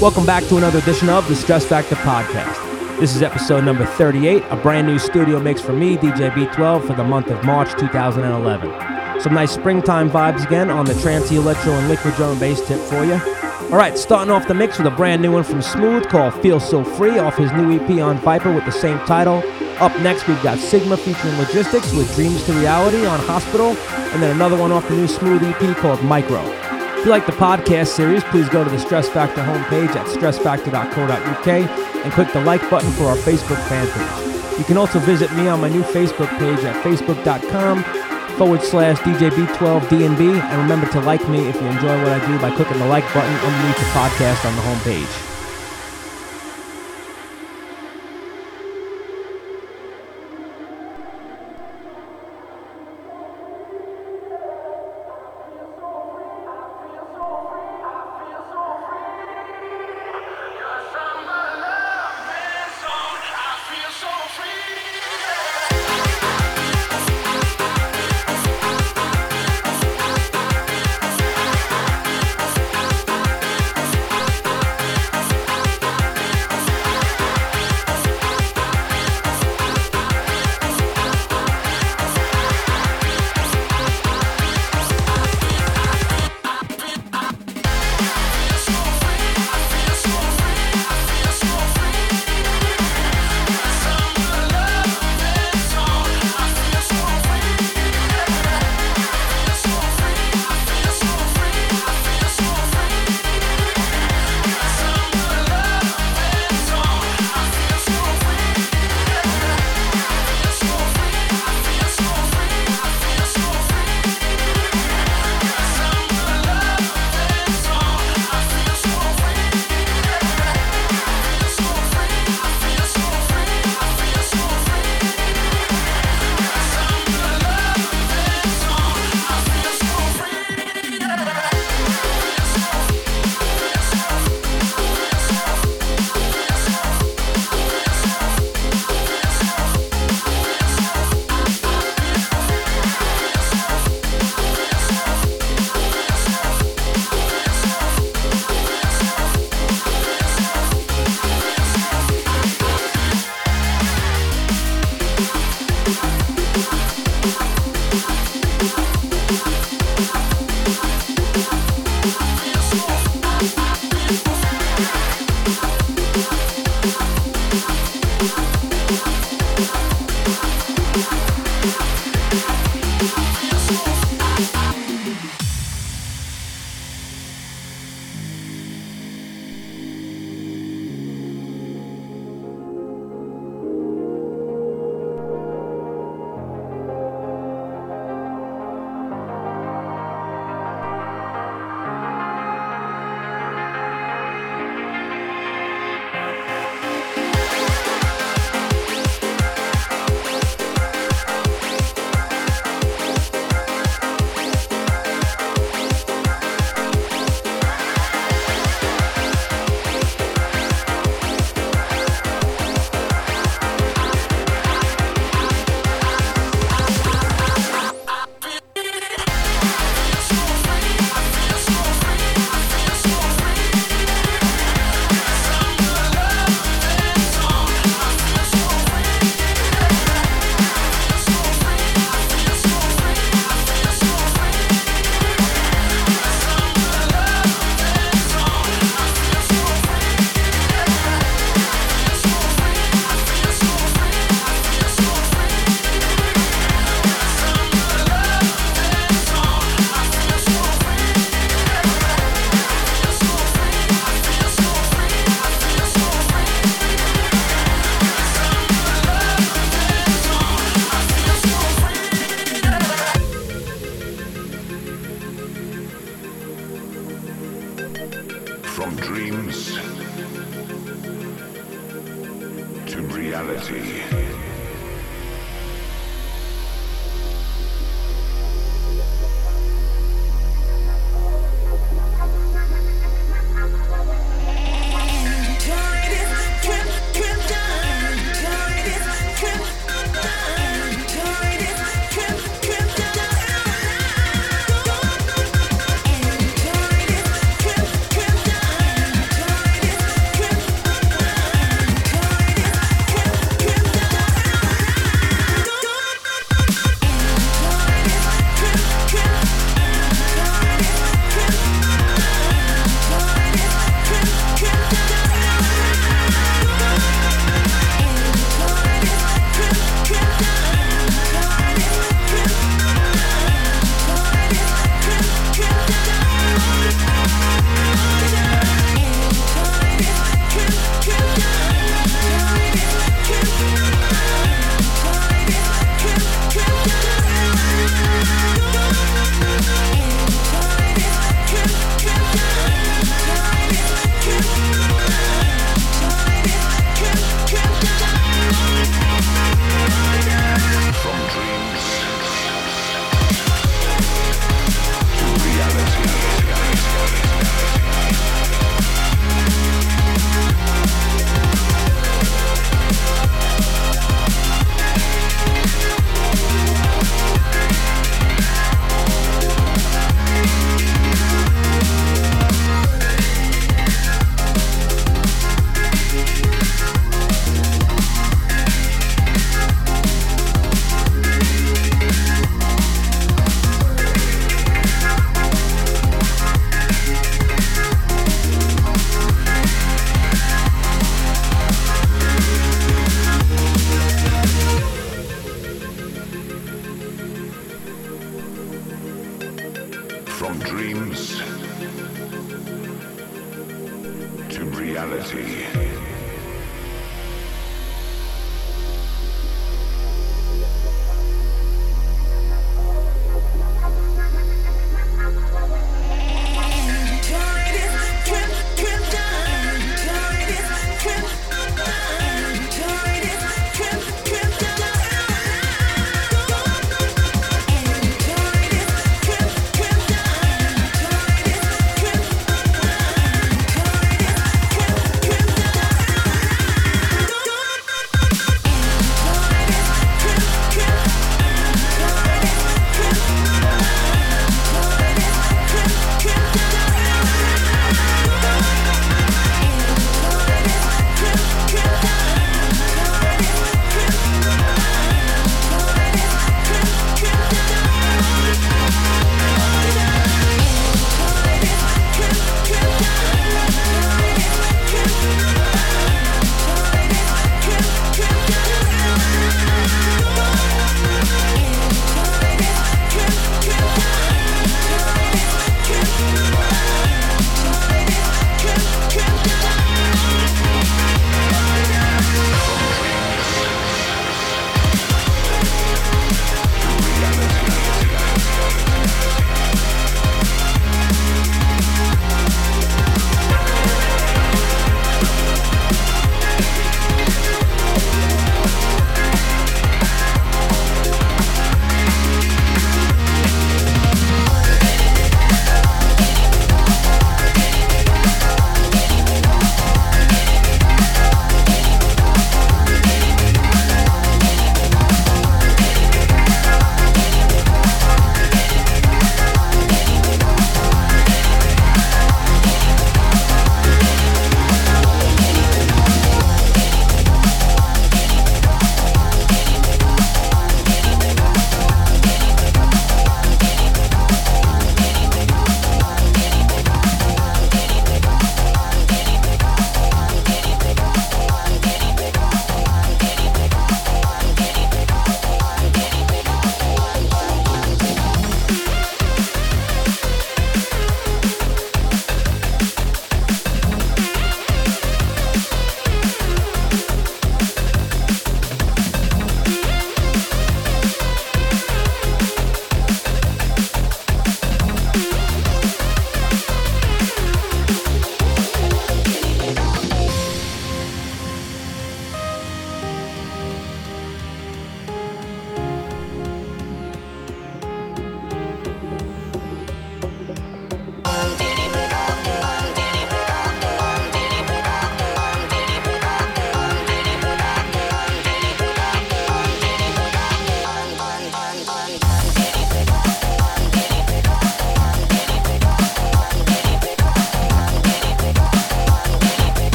Welcome back to another edition of the Stress Factor Podcast. This is episode number 38, a brand new studio mix for me, DJ B12, for the month of March 2011. Some nice springtime vibes again on the Trancy Electro and Liquid Drum and Bass tip for you. All right, starting off the mix with a brand new one from Smooth called Feel So Free off his new EP on Viper with the same title. Up next, we've got Sigma featuring Logistics with Dreams to Reality on Hospital, and then another one off the new Smooth EP called Micro. If you like the podcast series, please go to the Stress Factor homepage at stressfactor.co.uk and click the like button for our Facebook fan page. You can also visit me on my new Facebook page at facebook.com forward slash DJB12DNB. And remember to like me if you enjoy what I do by clicking the like button underneath the podcast on the homepage.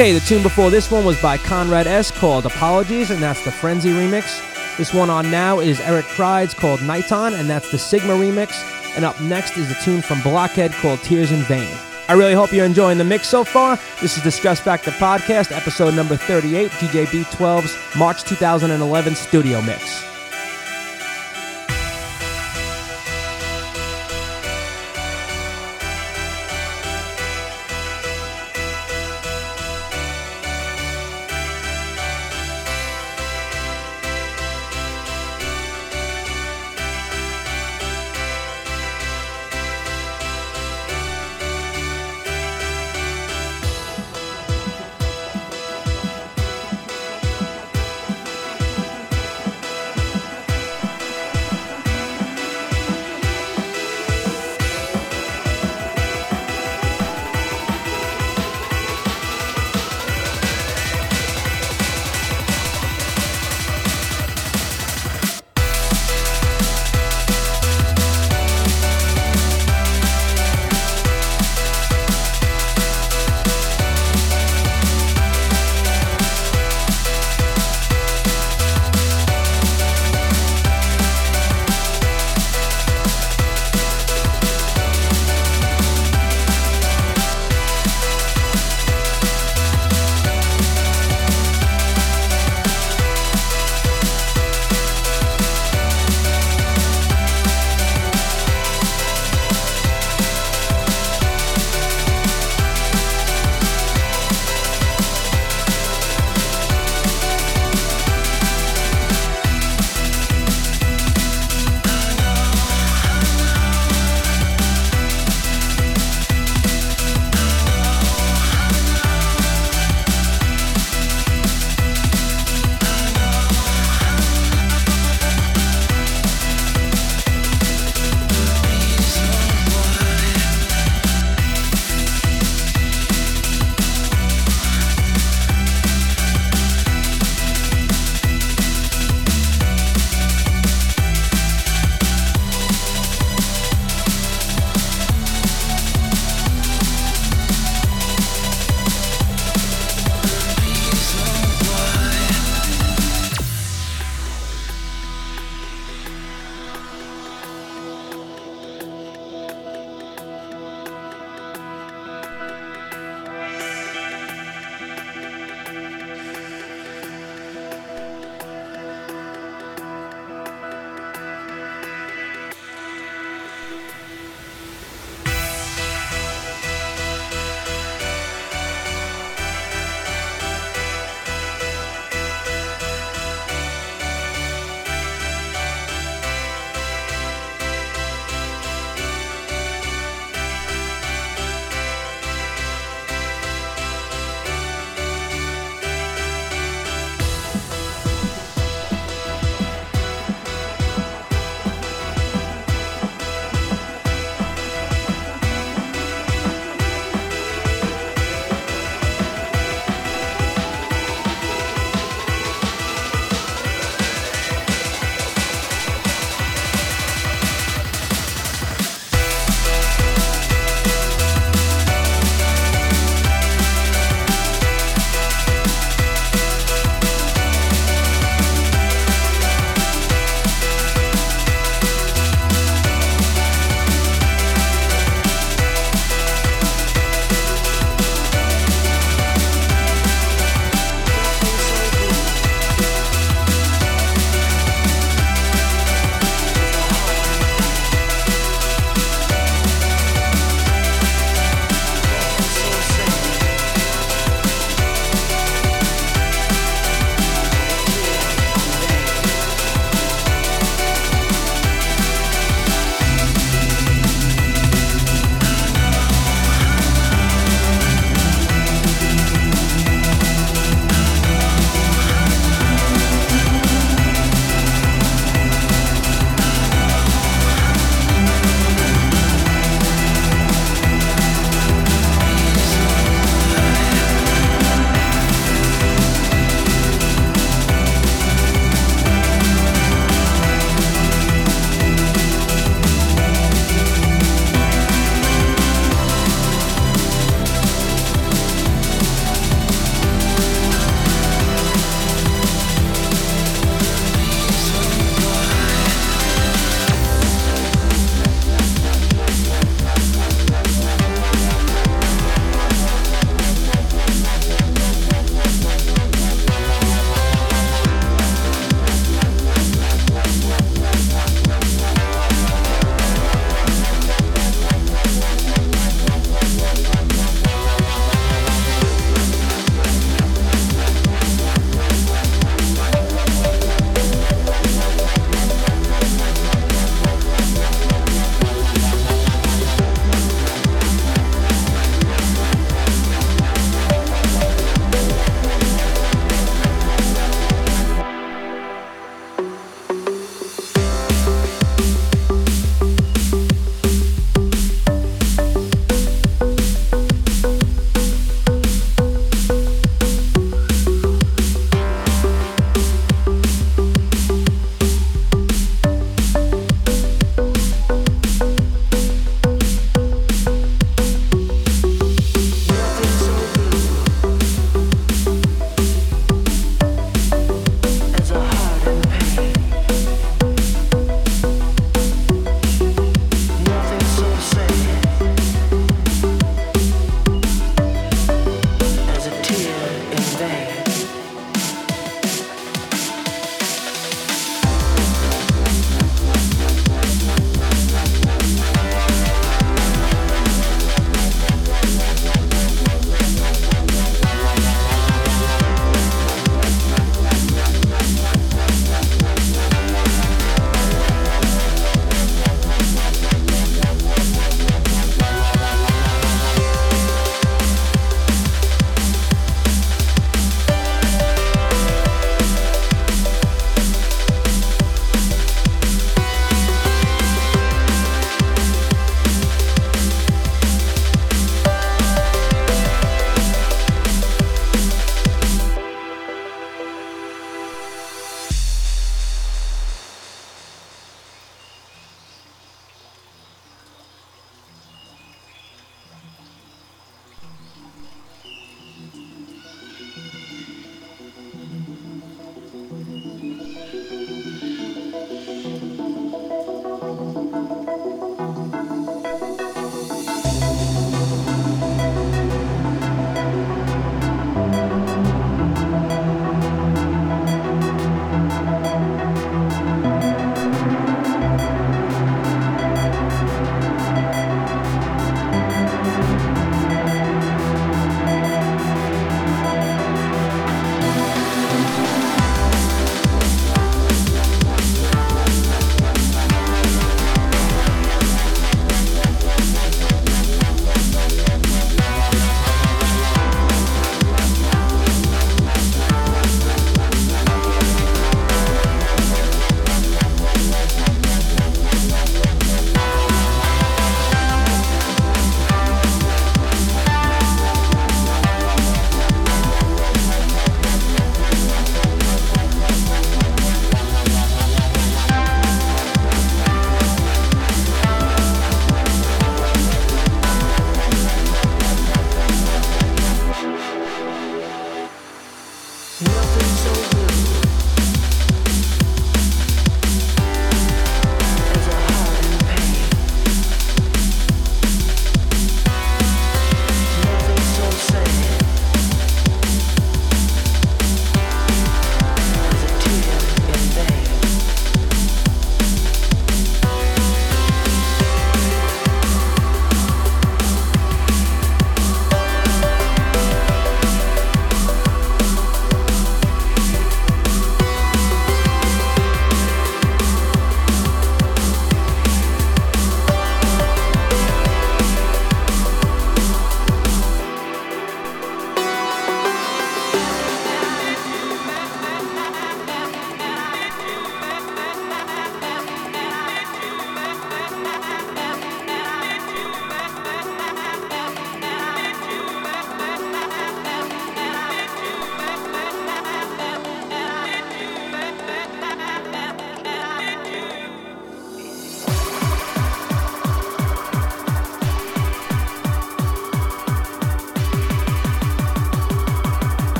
Okay, the tune before this one was by Conrad S. called Apologies, and that's the Phrenzy remix. This one on now is Eric Prydz called Niton, and that's the Sigma remix. And up next is a tune from Blokhe4d called Tears in Vain. I really hope you're enjoying the mix so far. This is the Stress Factor Podcast, episode number 38, DJ B12's March 2011 studio mix.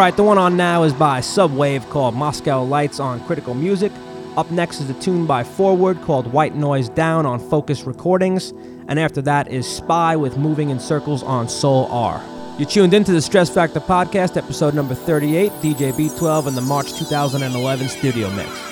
Right, the one on now is by Subwave called Moscow Lights on Critical Music. Up next is a tune by Fourward called White Noise Down on Fokuz Recordings. And after that is Spy with Moving in Circles on Soul R. You're tuned into the Stress Factor Podcast, episode number 38, DJ B12 in the March 2011 studio mix.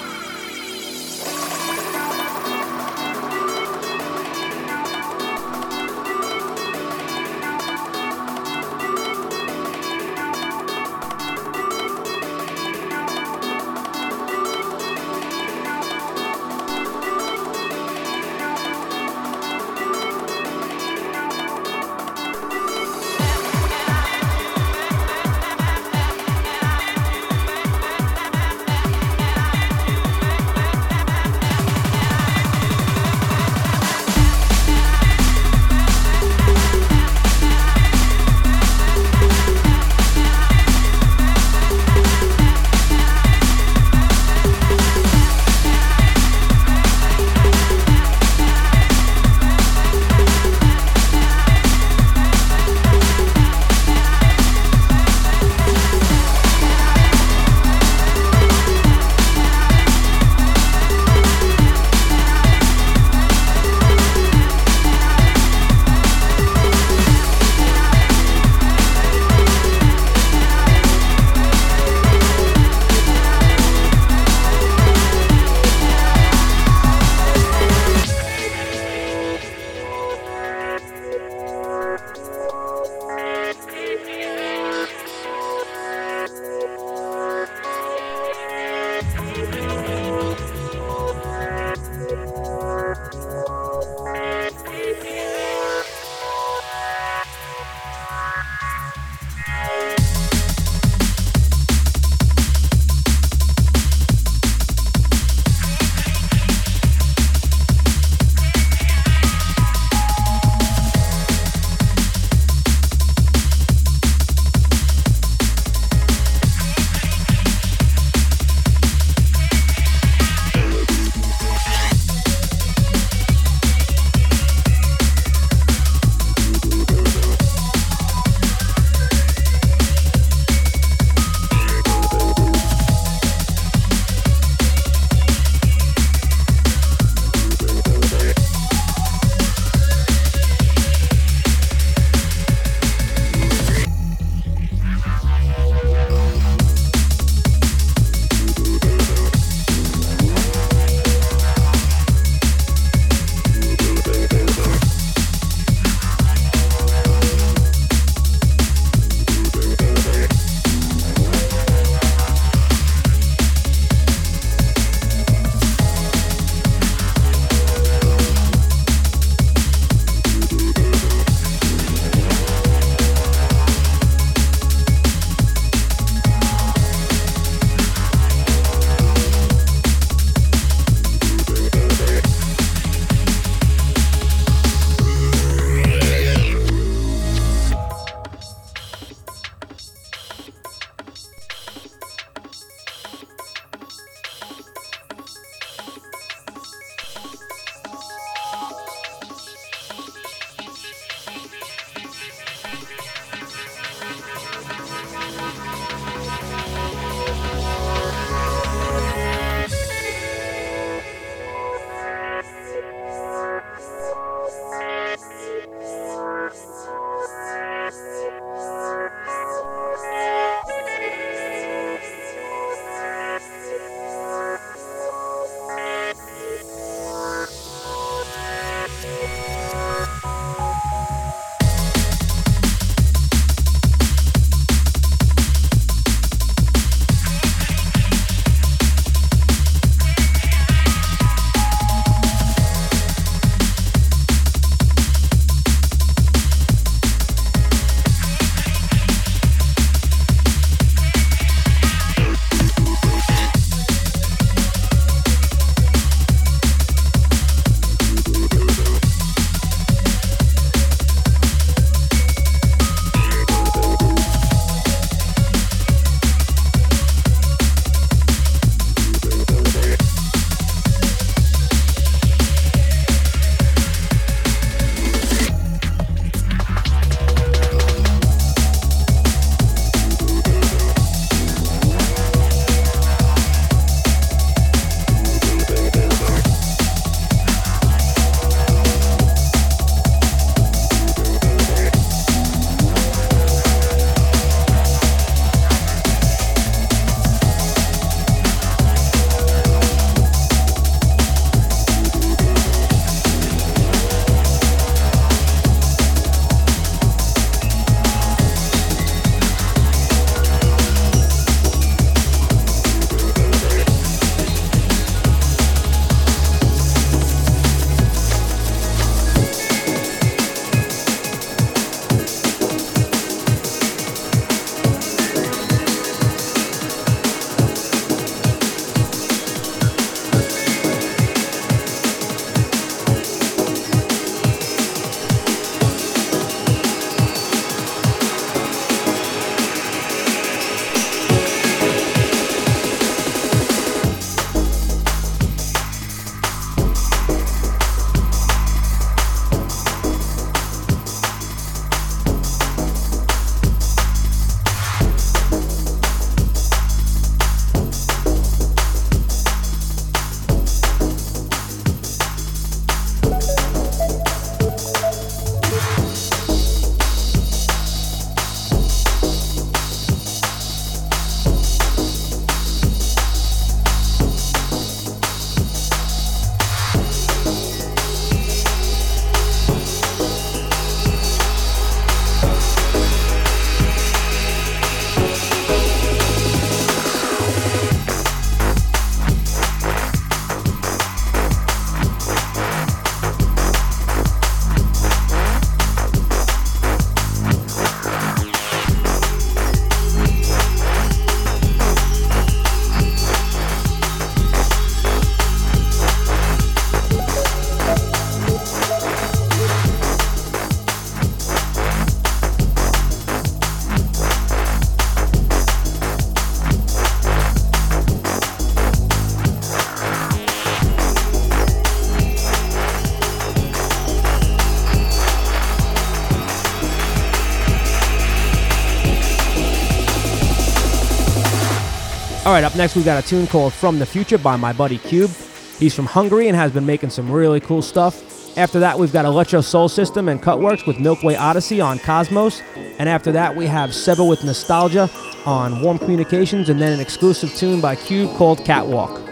Right, up next we've got a tune called From the Future by my buddy Cube. He's from Hungary and has been making some really cool stuff. After that, we've got Electrosoul System and Cutworks with Milkway Odyssey on Kosmos. And after that, we have Seba with Nostalgia on Warm Communications, and then an exclusive tune by Cube called Catwalk.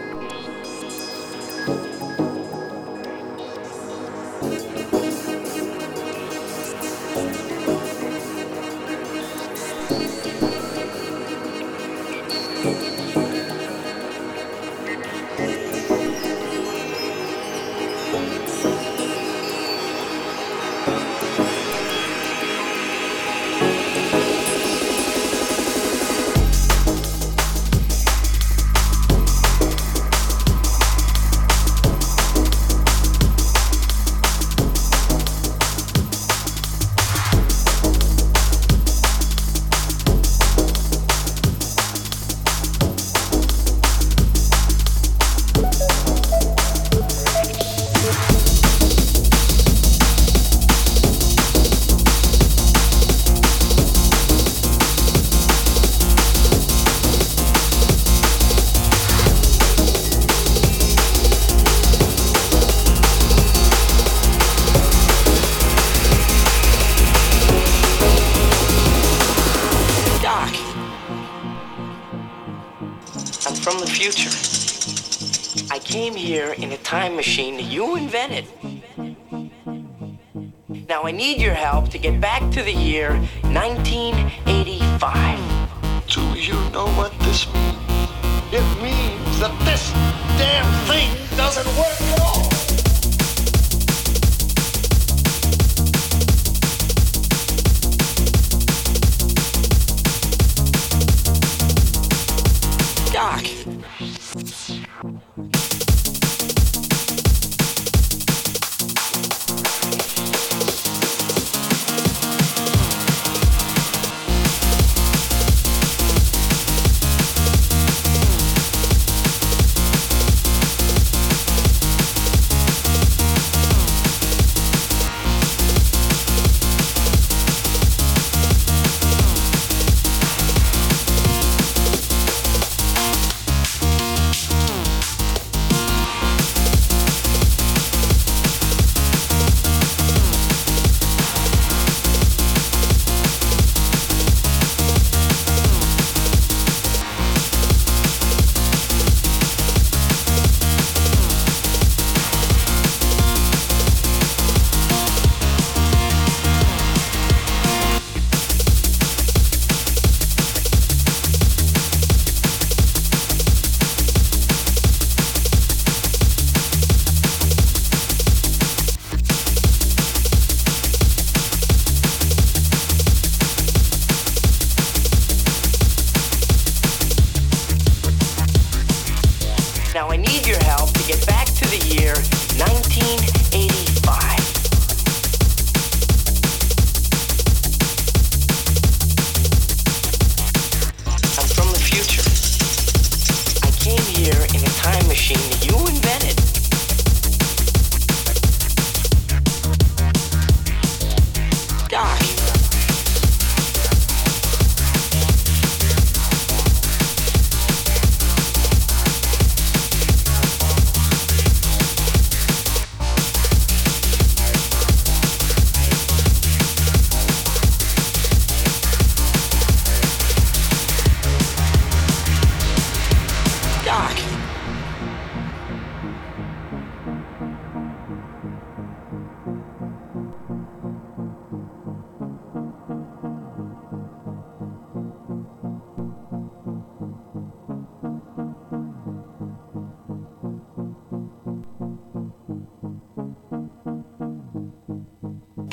need your help to get back to the year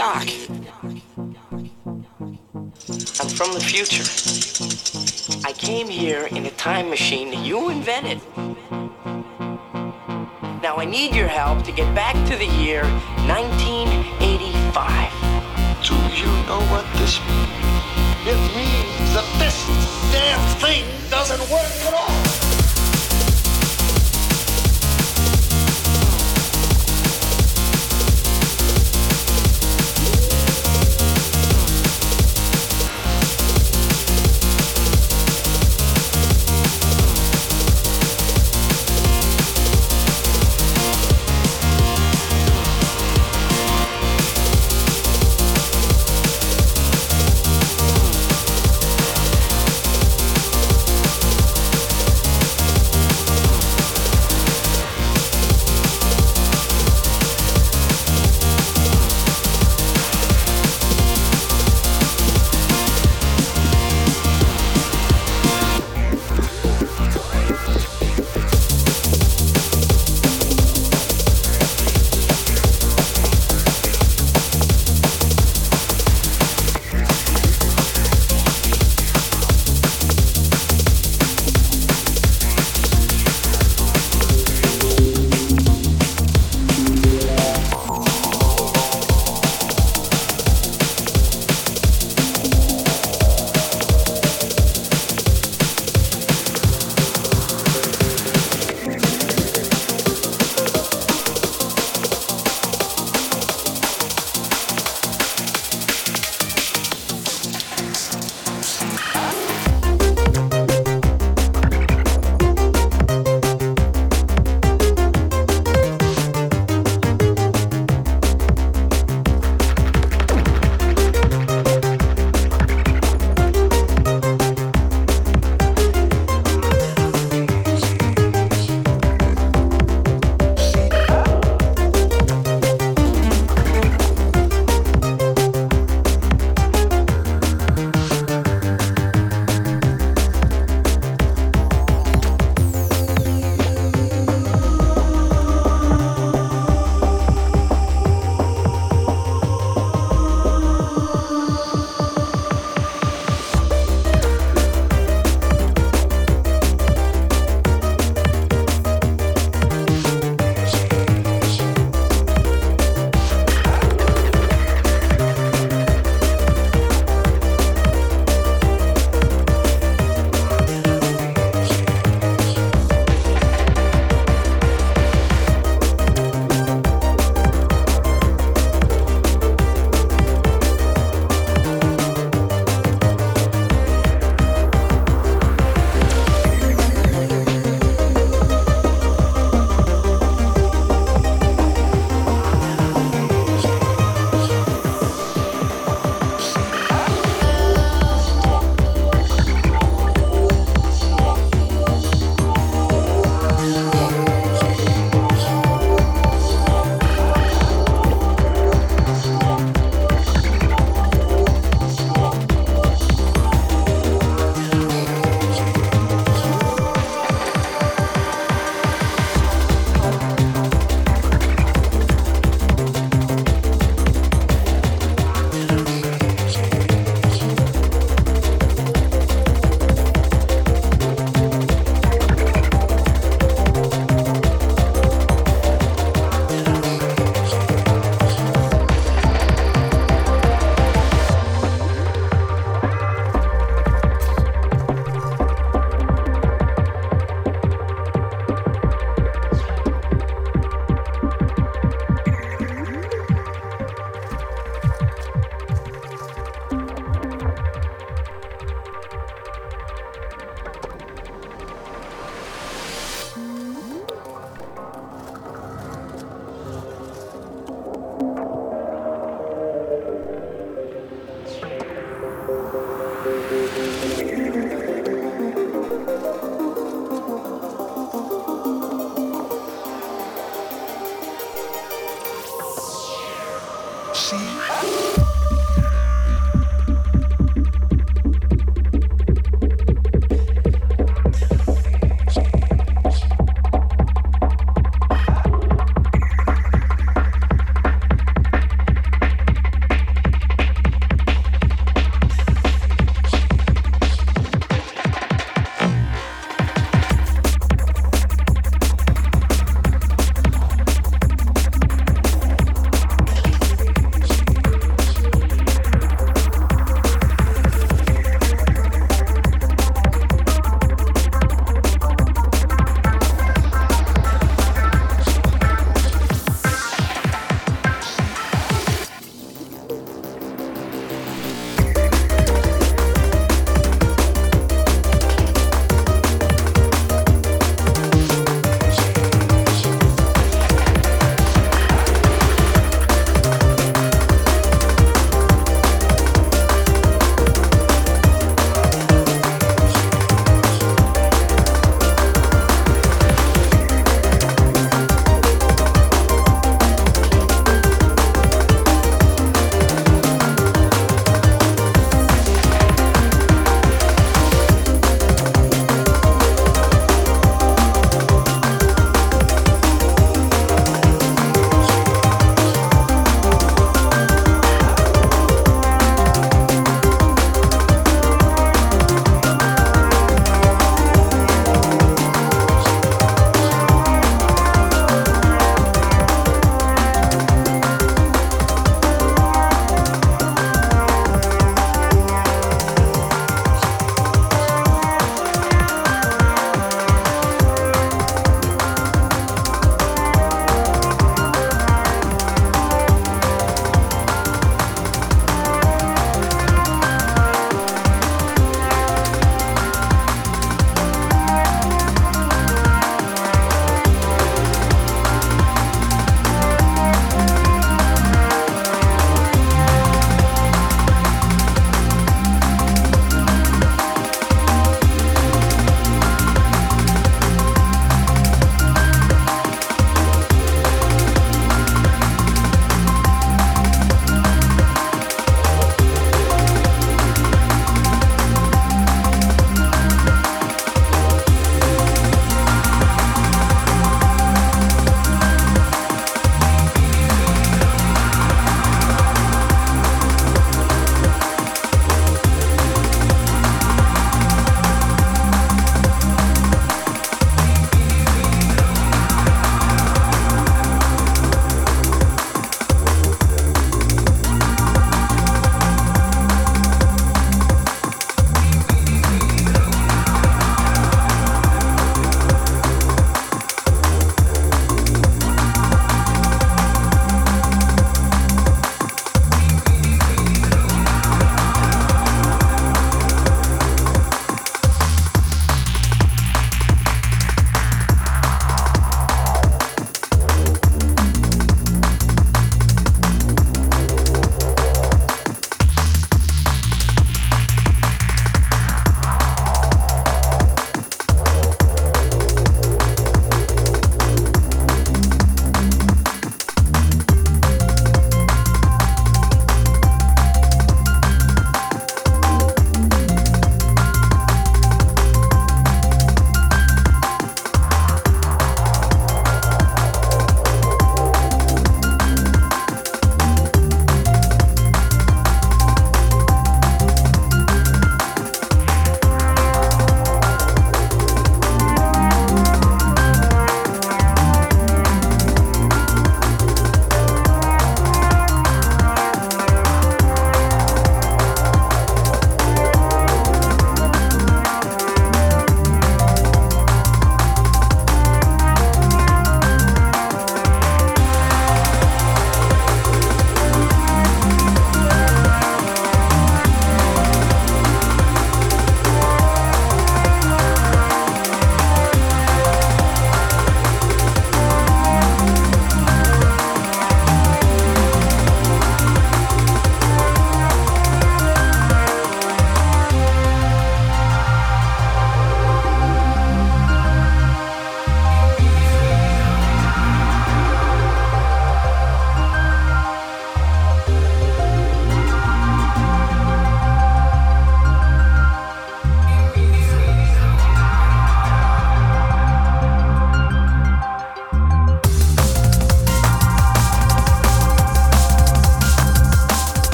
Doc, I'm from the future. I came here in a time machine you invented. Now I need your help to get back to the year 1985. Do you know what this means? It means that this damn thing doesn't work at all.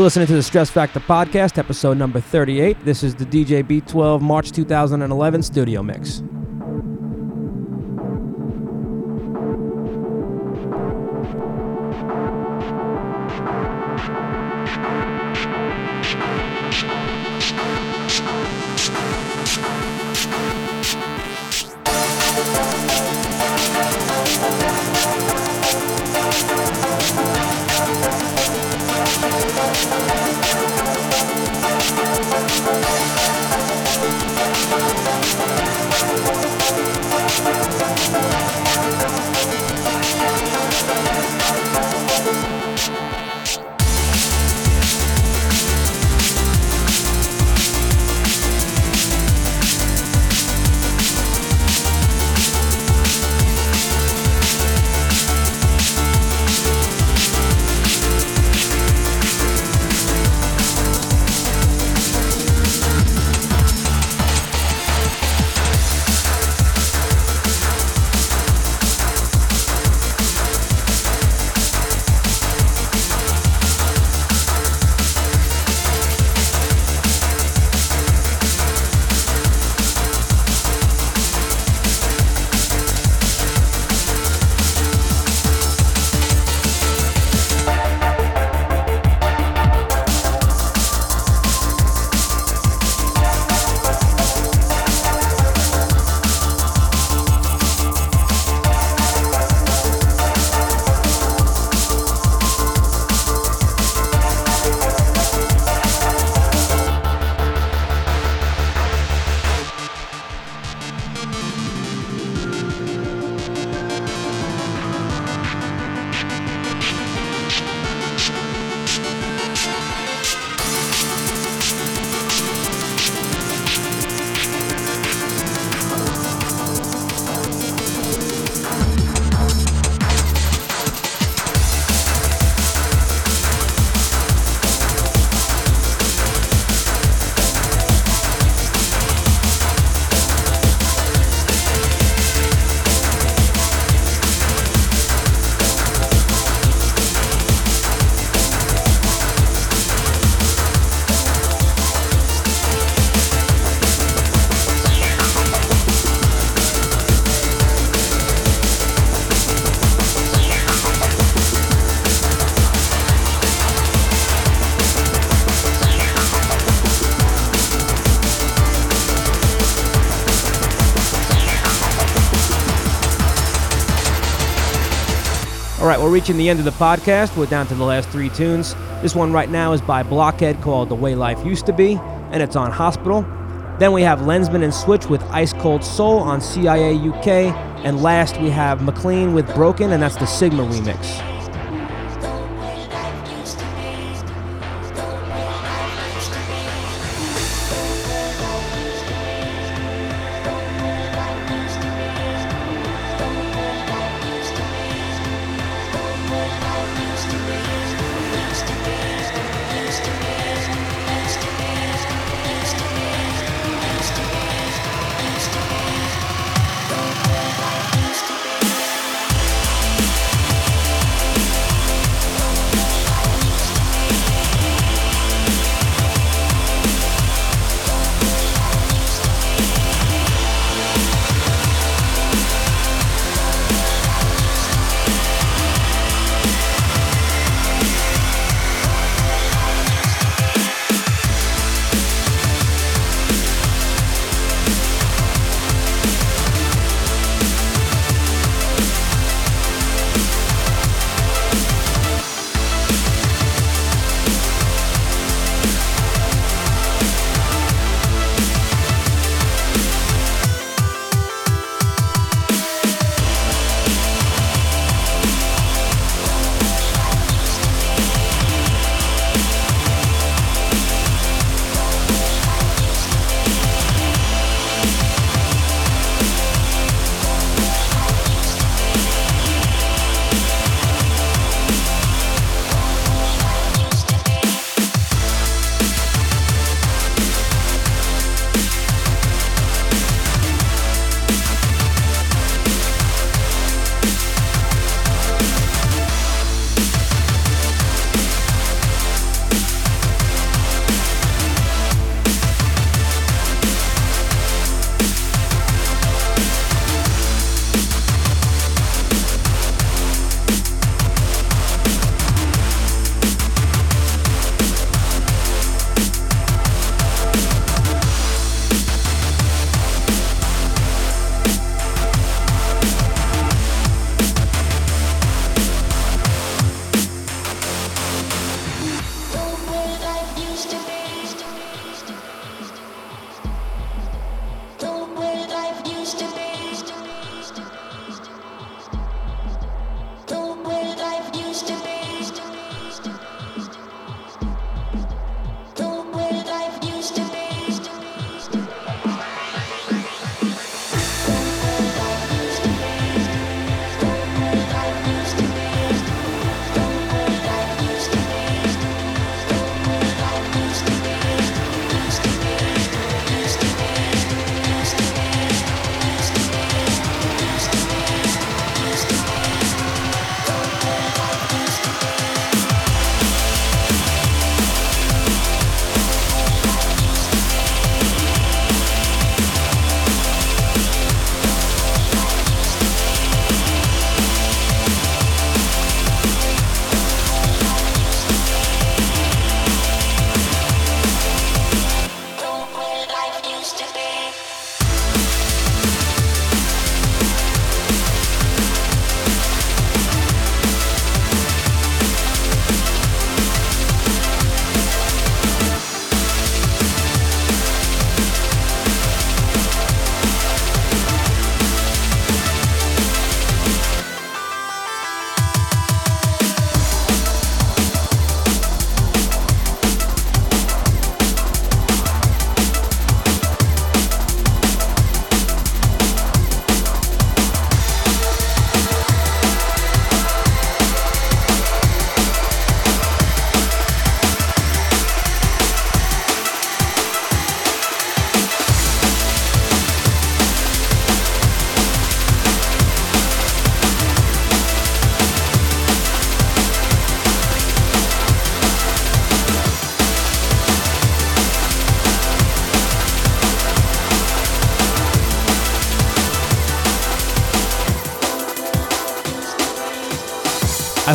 You're listening to the Stress Factor Podcast, episode number 38. This is the DJ B12 March 2011 studio mix. We're reaching the end of the podcast. We're down to the last three tunes. This one right now is by Blokhe4d called The Way Life Used to Be, and it's on Hospital. Then we have Lenzman and Switch with Ice Cold Soul on CIA UK. And last we have McLean with Broken, and that's the Sigma remix.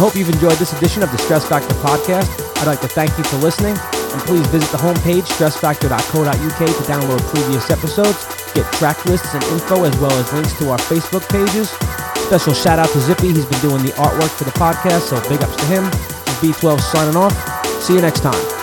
Hope you've enjoyed this edition of the Stress Factor podcast. I'd like to thank you for listening, and please visit the homepage, stressfactor.co.uk, to download previous episodes, get track lists and info, as well as links to our Facebook pages. Special shout out to Zippy. He's been doing the artwork for the podcast, so big ups to him. B12 signing off. See you next time.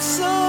so